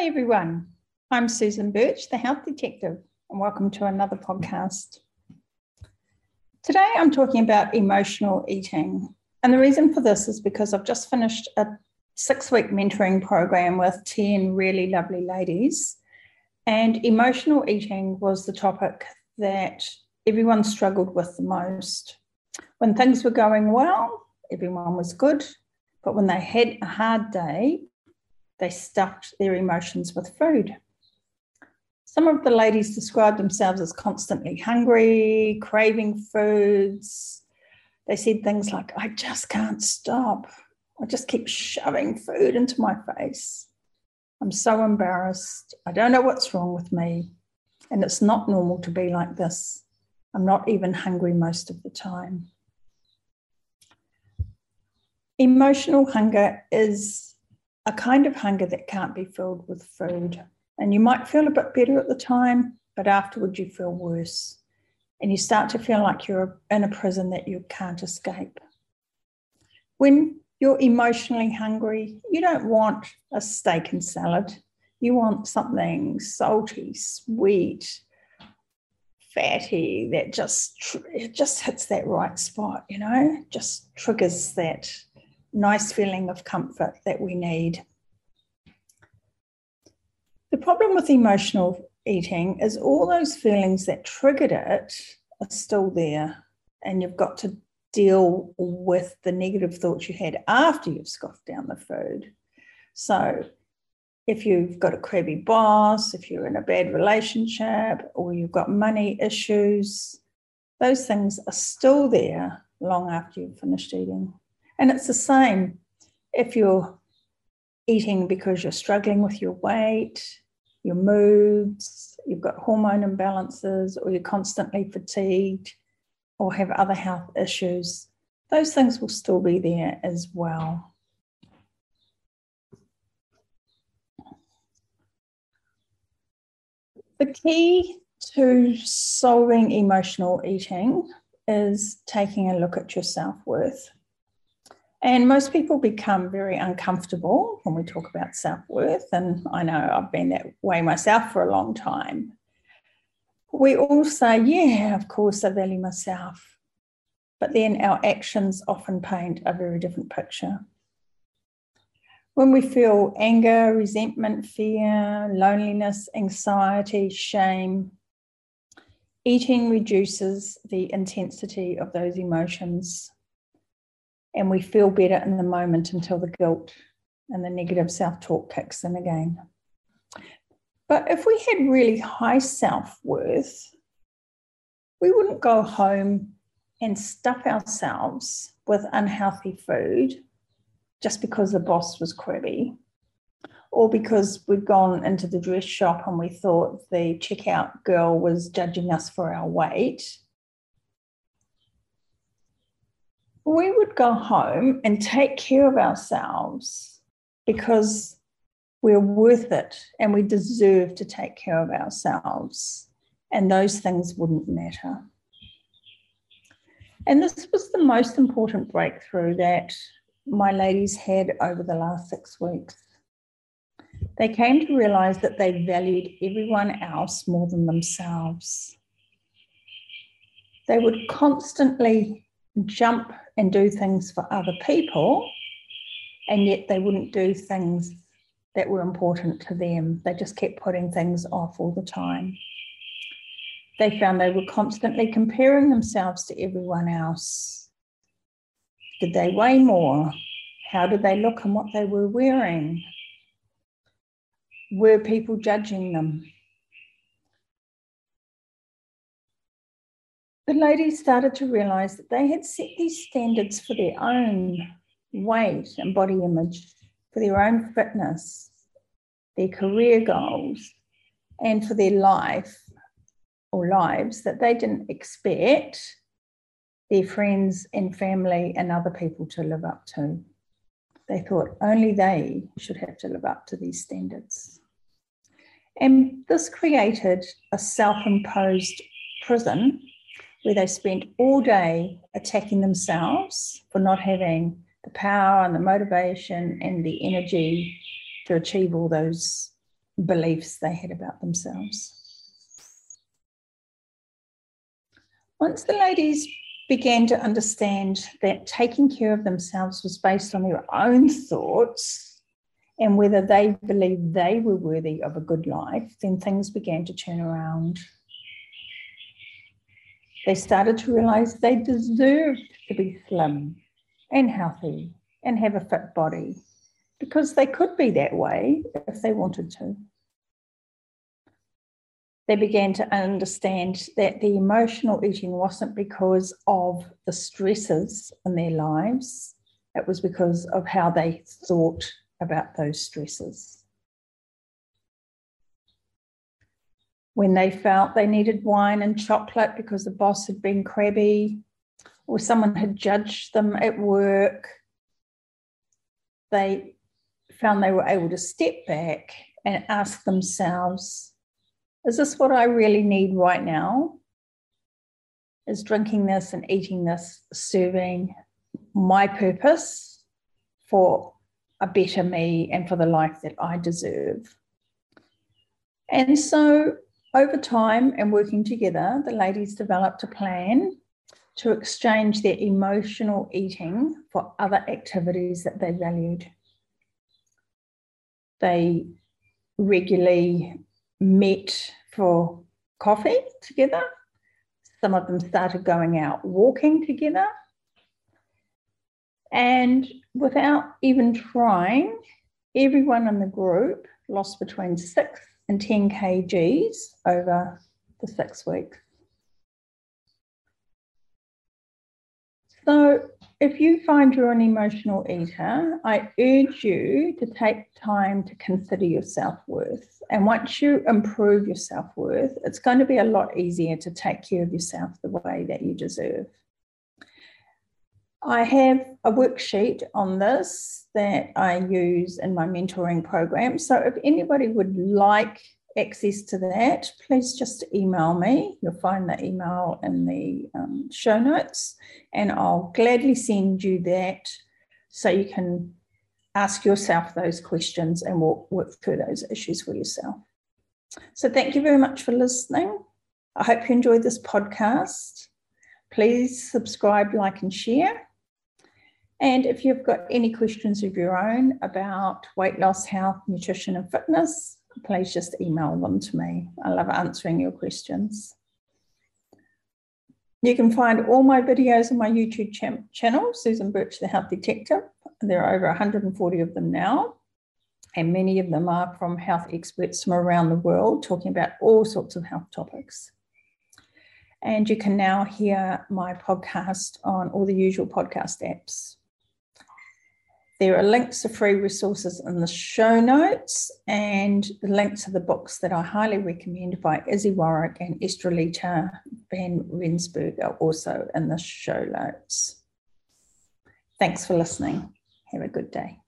Hi, everyone. I'm Susan Birch, the Health Detective, and welcome to another podcast. Today, I'm talking about emotional eating. And the reason for this is because I've just finished a six week mentoring program with 10 really lovely ladies. And emotional eating was the topic that everyone struggled with the most. When things were going well, everyone was good. But when they had a hard day, they stuffed their emotions with food. Some of the ladies described themselves as constantly hungry, craving foods. They said things like, I just can't stop. I just keep shoving food into my face. I'm so embarrassed. I don't know what's wrong with me. And it's not normal to be like this. I'm not even hungry most of the time. Emotional hunger is a kind of hunger that can't be filled with food. And you might feel a bit better at the time, but afterwards you feel worse. And you start to feel like you're in a prison that you can't escape. When you're emotionally hungry, you don't want a steak and salad. You want something salty, sweet, fatty that just it just hits that right spot, you know, just triggers that nice feeling of comfort that we need. The problem with emotional eating is all those feelings that triggered it are still there, and you've got to deal with the negative thoughts you had after you've scoffed down the food. So, if you've got a crabby boss, if you're in a bad relationship, or you've got money issues, those things are still there long after you've finished eating. And it's the same if you're eating because you're struggling with your weight, your moods, you've got hormone imbalances, or you're constantly fatigued, or have other health issues, those things will still be there as well. The key to solving emotional eating is taking a look at your self worth. And most people become very uncomfortable when we talk about self worth. And I know I've been that way myself for a long time. We all say, yeah, of course, I value myself. But then our actions often paint a very different picture. When we feel anger, resentment, fear, loneliness, anxiety, shame, eating reduces the intensity of those emotions and we feel better in the moment until the guilt and the negative self talk kicks in again. But if we had really high self worth, we wouldn't go home and stuff ourselves with unhealthy food just because the boss was crabby or because we'd gone into the dress shop and we thought the checkout girl was judging us for our weight we would go home and take care of ourselves because we're worth it and we deserve to take care of ourselves. And those things wouldn't matter. And this was the most important breakthrough that my ladies had over the last six weeks. They came to realize that they valued everyone else more than themselves. They would constantly jump and do things for other people, and yet they wouldn't do things that were important to them. They just kept putting things off all the time. They found they were constantly comparing themselves to everyone else. Did they weigh more? How did they look and what they were wearing? Were people judging them? The ladies started to realize that they had set these standards for their own weight and body image, for their own fitness, their career goals, and for their life or lives that they didn't expect their friends and family and other people to live up to. They thought only they should have to live up to these standards. And this created a self imposed prison where they spent all day attacking themselves for not having the power and the motivation and the energy to achieve all those beliefs they had about themselves. Once the ladies began to understand that taking care of themselves was based on their own thoughts and whether they believed they were worthy of a good life, then things began to turn around. They started to realize they deserved to be slim and healthy and have a fit body because they could be that way if they wanted to they began to understand that the emotional eating wasn't because of the stresses in their lives, it was because of how they thought about those stresses. When they felt they needed wine and chocolate because the boss had been crabby or someone had judged them at work, they found they were able to step back and ask themselves is this what I really need right now? Is drinking this and eating this serving my purpose for a better me and for the life that I deserve? And so, over time and working together, the ladies developed a plan to exchange their emotional eating for other activities that they valued. They regularly met for coffee together. Some of them started going out walking together. And without even trying, everyone in the group lost between six and 10 kgs over the six weeks. So if you find you're an emotional eater, I urge you to take time to consider your self worth. And once you improve your self worth, it's going to be a lot easier to take care of yourself the way that you deserve. I have a worksheet on this that I use in my mentoring program. So if anybody would like access to that, please just email me. You'll find the email in the um, show notes, and I'll gladly send you that so you can ask yourself those questions and work through those issues for yourself. So, thank you very much for listening. I hope you enjoyed this podcast. Please subscribe, like, and share. And if you've got any questions of your own about weight loss, health, nutrition, and fitness, please just email them to me. I love answering your questions. You can find all my videos on my YouTube ch- channel, Susan Birch, the Health Detective. There are over 140 of them now, and many of them are from health experts from around the world talking about all sorts of health topics. And you can now hear my podcast on all the usual podcast apps. There are links to free resources in the show notes and the links to the books that I highly recommend by Izzy Warwick and Estrelita Van Rensburg are also in the show notes. Thanks for listening. Have a good day.